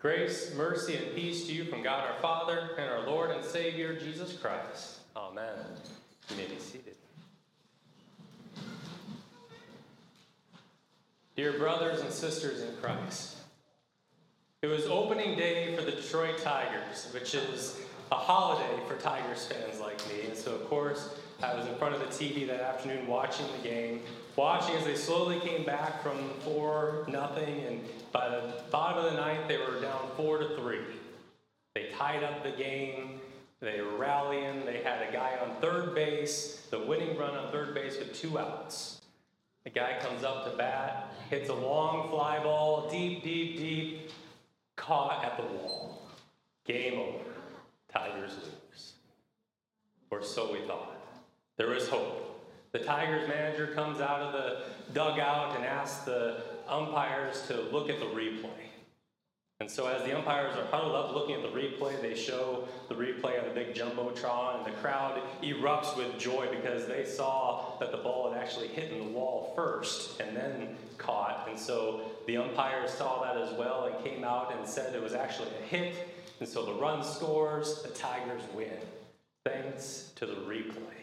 Grace, mercy, and peace to you from God our Father and our Lord and Savior Jesus Christ. Amen. You may be seated. Dear brothers and sisters in Christ, it was opening day for the Detroit Tigers, which is a holiday for Tigers fans like me. And so, of course, I was in front of the TV that afternoon watching the game, watching as they slowly came back from four nothing, and by the bottom of the ninth, they were down four to three. They tied up the game. They were rallying. They had a guy on third base, the winning run on third base with two outs. The guy comes up to bat, hits a long fly ball, deep, deep, deep, caught at the wall. Game over. Tigers lose. Or so we thought. There is hope. The Tigers manager comes out of the dugout and asks the umpires to look at the replay. And so, as the umpires are huddled up looking at the replay, they show the replay on the big jumbotron, and the crowd erupts with joy because they saw that the ball had actually hit in the wall first and then caught. And so, the umpires saw that as well and came out and said it was actually a hit. And so, the run scores, the Tigers win, thanks to the replay.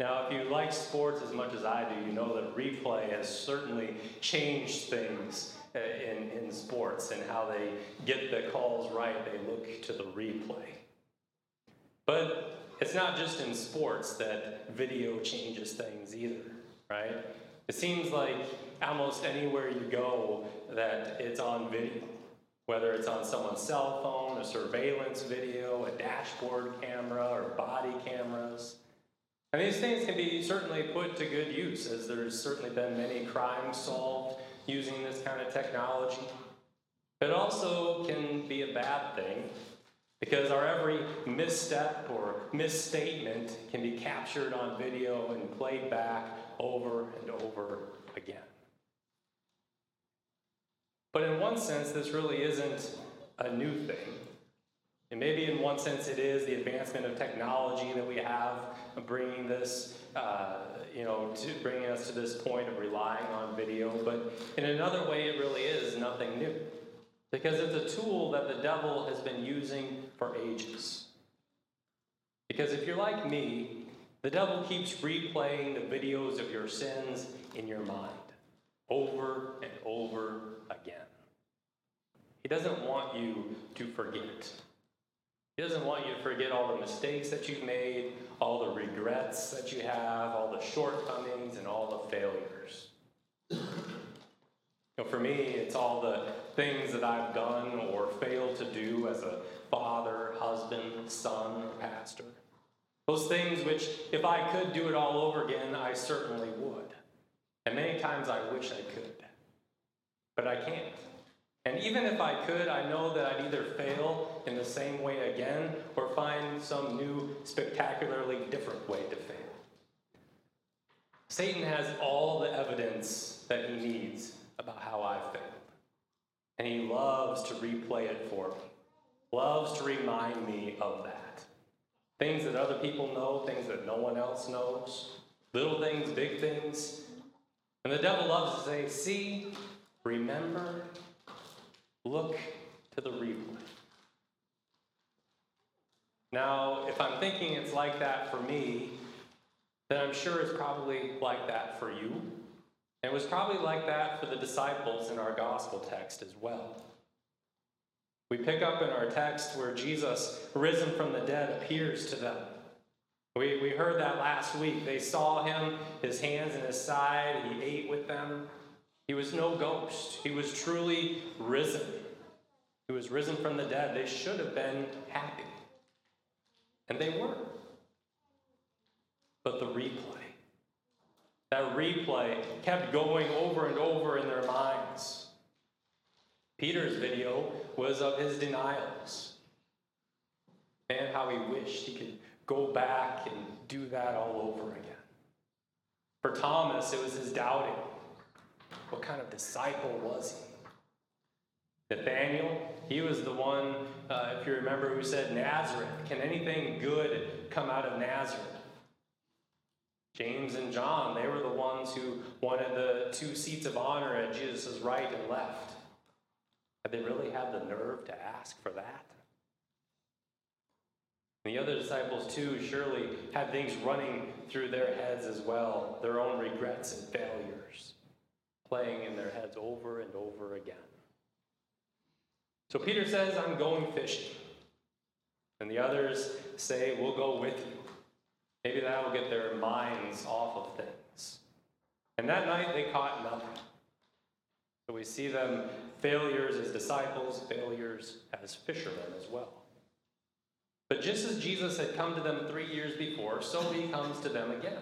Now, if you like sports as much as I do, you know that replay has certainly changed things uh, in, in sports and how they get the calls right. They look to the replay. But it's not just in sports that video changes things either, right? It seems like almost anywhere you go that it's on video, whether it's on someone's cell phone, a surveillance video, a dashboard camera, or body cameras. And these things can be certainly put to good use, as there's certainly been many crimes solved using this kind of technology. It also can be a bad thing because our every misstep or misstatement can be captured on video and played back over and over again. But in one sense, this really isn't a new thing. And maybe in one sense it is the advancement of technology that we have bringing this, uh, you know, to bringing us to this point of relying on video. But in another way, it really is nothing new. Because it's a tool that the devil has been using for ages. Because if you're like me, the devil keeps replaying the videos of your sins in your mind over and over again. He doesn't want you to forget. He doesn't want you to forget all the mistakes that you've made, all the regrets that you have, all the shortcomings, and all the failures. You know, for me, it's all the things that I've done or failed to do as a father, husband, son, or pastor. Those things which, if I could do it all over again, I certainly would. And many times I wish I could. But I can't. And even if I could, I know that I'd either fail in the same way again or find some new, spectacularly different way to fail. Satan has all the evidence that he needs about how I failed. And he loves to replay it for me, loves to remind me of that. Things that other people know, things that no one else knows, little things, big things. And the devil loves to say, See, remember, Look to the replay. Now, if I'm thinking it's like that for me, then I'm sure it's probably like that for you. And it was probably like that for the disciples in our gospel text as well. We pick up in our text where Jesus, risen from the dead, appears to them. We, we heard that last week. They saw him, his hands in his side, he ate with them. He was no ghost, he was truly risen. He was risen from the dead. They should have been happy. And they were. But the replay, that replay kept going over and over in their minds. Peter's video was of his denials and how he wished he could go back and do that all over again. For Thomas, it was his doubting. What kind of disciple was he? Nathaniel, he was the one, uh, if you remember, who said, Nazareth, can anything good come out of Nazareth? James and John, they were the ones who wanted the two seats of honor at Jesus' right and left. Had they really had the nerve to ask for that? And the other disciples, too, surely had things running through their heads as well, their own regrets and failures, playing in their heads over and over again. So Peter says, I'm going fishing. And the others say, We'll go with you. Maybe that will get their minds off of things. And that night they caught nothing. So we see them failures as disciples, failures as fishermen as well. But just as Jesus had come to them three years before, so he comes to them again.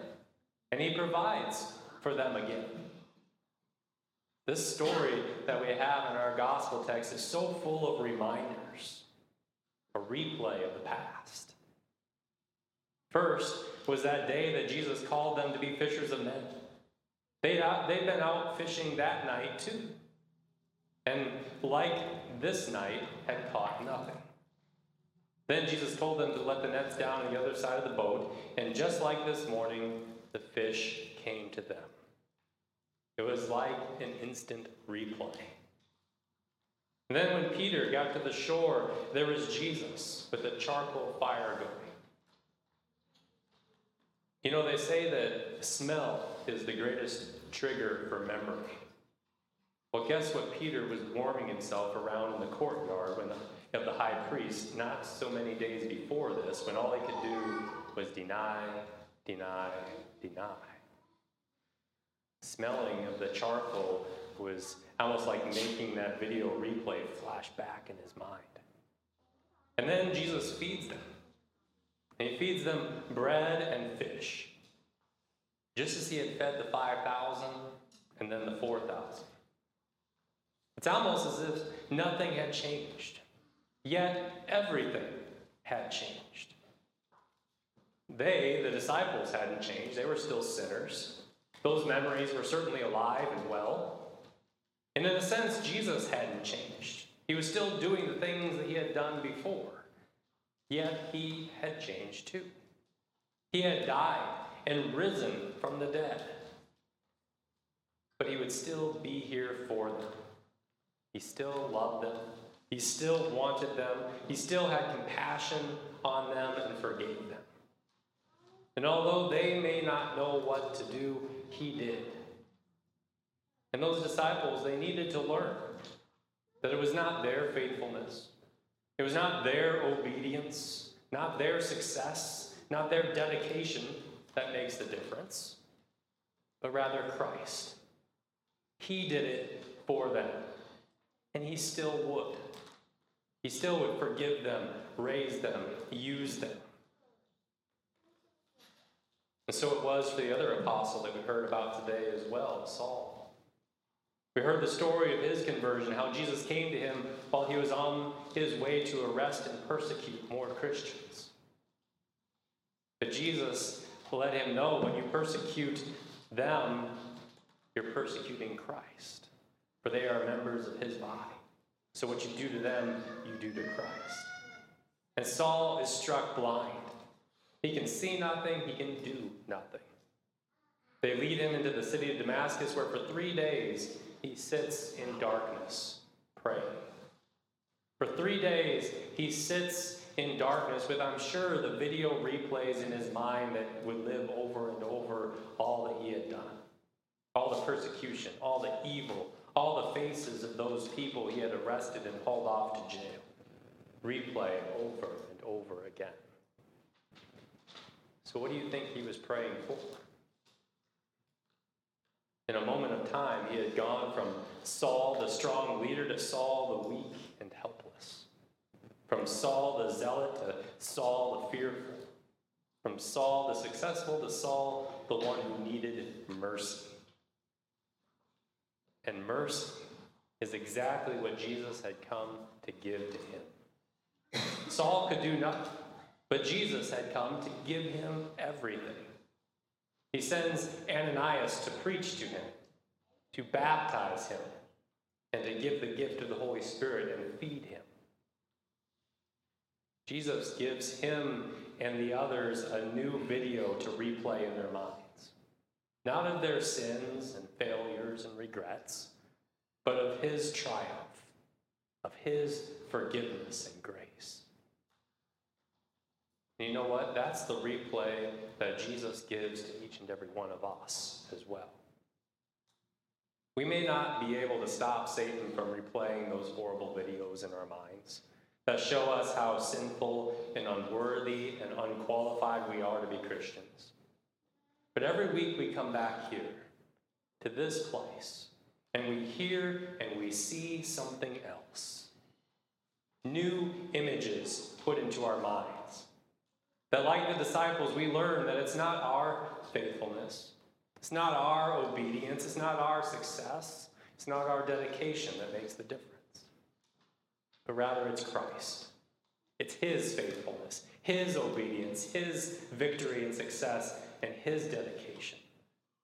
And he provides for them again. This story that we have in our gospel text is so full of reminders, a replay of the past. First was that day that Jesus called them to be fishers of men. They'd, out, they'd been out fishing that night too. And like this night, had caught nothing. Then Jesus told them to let the nets down on the other side of the boat, and just like this morning, the fish came to them. It was like an instant replay. And then when Peter got to the shore, there was Jesus with a charcoal fire going. You know, they say that smell is the greatest trigger for memory. Well, guess what? Peter was warming himself around in the courtyard when the of the high priest not so many days before this when all he could do was deny, deny, deny. Smelling of the charcoal was almost like making that video replay flash back in his mind. And then Jesus feeds them. And he feeds them bread and fish, just as he had fed the 5,000 and then the 4,000. It's almost as if nothing had changed. Yet everything had changed. They, the disciples, hadn't changed. They were still sinners. Those memories were certainly alive and well. And in a sense, Jesus hadn't changed. He was still doing the things that he had done before. Yet he had changed too. He had died and risen from the dead. But he would still be here for them. He still loved them. He still wanted them, he still had compassion on them and forgave them. And although they may not know what to do, he did. And those disciples, they needed to learn that it was not their faithfulness, it was not their obedience, not their success, not their dedication that makes the difference, but rather Christ. He did it for them, and he still would. He still would forgive them, raise them, use them. And so it was for the other apostle that we heard about today as well, Saul. We heard the story of his conversion, how Jesus came to him while he was on his way to arrest and persecute more Christians. But Jesus let him know when you persecute them, you're persecuting Christ, for they are members of his body. So what you do to them, you do to Christ. And Saul is struck blind. He can see nothing, he can do nothing. They lead him into the city of Damascus, where for three days he sits in darkness, praying. For three days he sits in darkness with, I'm sure, the video replays in his mind that would live over and over all that he had done all the persecution, all the evil, all the faces of those people he had arrested and hauled off to jail. Replay over and over again. So, what do you think he was praying for? In a moment of time, he had gone from Saul, the strong leader, to Saul, the weak and helpless. From Saul, the zealot, to Saul, the fearful. From Saul, the successful, to Saul, the one who needed mercy. And mercy is exactly what Jesus had come to give to him. Saul could do nothing, but Jesus had come to give him everything. He sends Ananias to preach to him, to baptize him, and to give the gift of the Holy Spirit and feed him. Jesus gives him and the others a new video to replay in their minds not of their sins and failures and regrets, but of his triumph, of His forgiveness and grace. And you know what? That's the replay that Jesus gives to each and every one of us as well. We may not be able to stop Satan from replaying those horrible videos in our minds that show us how sinful and unworthy and unqualified we are to be Christians. But every week we come back here to this place and we hear and we see something else. New images put into our minds. That, like the disciples, we learn that it's not our faithfulness, it's not our obedience, it's not our success, it's not our dedication that makes the difference but rather it's Christ. It's His faithfulness, His obedience, His victory and success, and His dedication.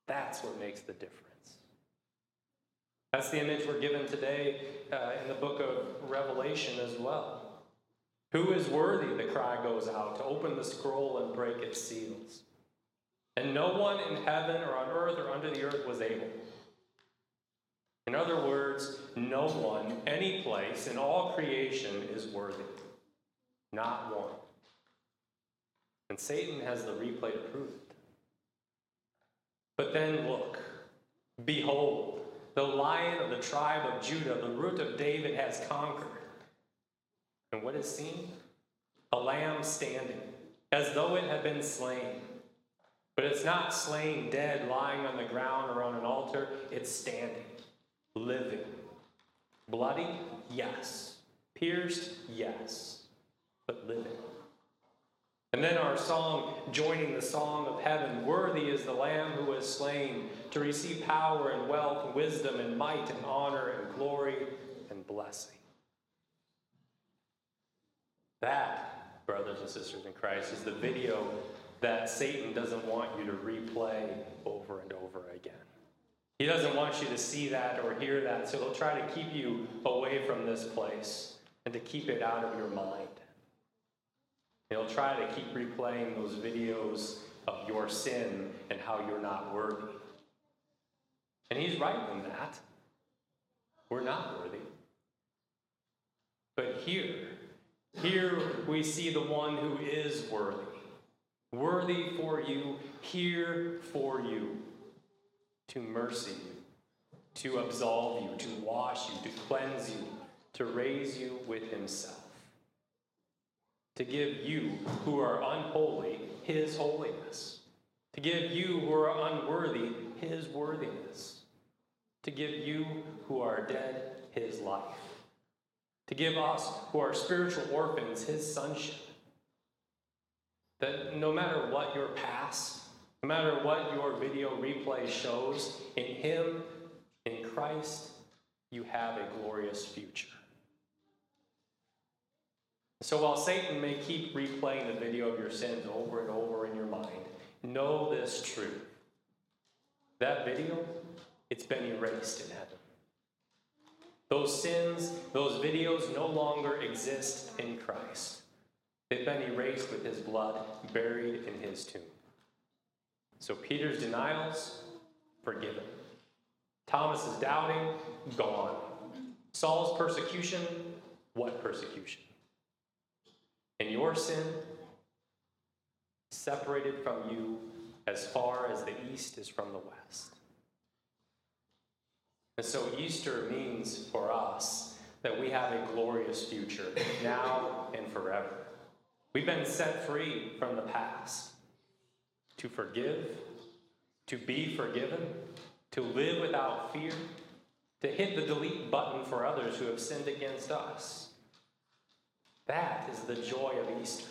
That's what makes the difference. That's the image we're given today uh, in the book of Revelation as well. Who is worthy, the cry goes out, to open the scroll and break its seals? And no one in heaven or on earth or under the earth was able. In other words, no one, any place in all creation is worthy. Not one. And Satan has the replay to prove it. But then look, behold, the lion of the tribe of Judah, the root of David, has conquered. And what is seen? A lamb standing, as though it had been slain. But it's not slain dead, lying on the ground or on an altar, it's standing living. Bloody? Yes. Pierced? Yes. But living. And then our song, joining the song of heaven Worthy is the Lamb who was slain to receive power and wealth, wisdom and might and honor and glory and blessing. That, brothers and sisters in Christ, is the video that Satan doesn't want you to replay over and over again. He doesn't want you to see that or hear that, so he'll try to keep you away from this place and to keep it out of your mind. He'll try to keep replaying those videos of your sin and how you're not worthy. And he's right in that. We're not worthy. But here, here we see the one who is worthy. Worthy for you, here for you to mercy you, to absolve you, to wash you, to cleanse you, to raise you with himself, to give you who are unholy his holiness, to give you who are unworthy his worthiness, to give you who are dead his life, to give us who are spiritual orphans his sonship. That no matter what your past, no matter what your video replay shows, in Him, in Christ, you have a glorious future. So while Satan may keep replaying the video of your sins over and over in your mind, know this truth. That video, it's been erased in heaven. Those sins, those videos no longer exist in Christ. They've been erased with his blood, buried in his tomb. So Peter's denials, forgiven. Thomas's doubting, gone. Saul's persecution, what persecution? And your sin, separated from you as far as the east is from the west. And so Easter means for us that we have a glorious future now and forever. We've been set free from the past to forgive, to be forgiven, to live without fear, to hit the delete button for others who have sinned against us. That is the joy of Easter.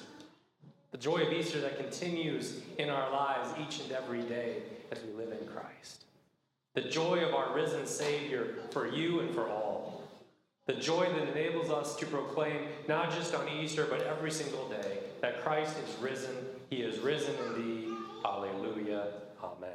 The joy of Easter that continues in our lives each and every day as we live in Christ. The joy of our risen Savior for you and for all. The joy that enables us to proclaim, not just on Easter, but every single day, that Christ is risen. He is risen indeed. Alleluia. Amen.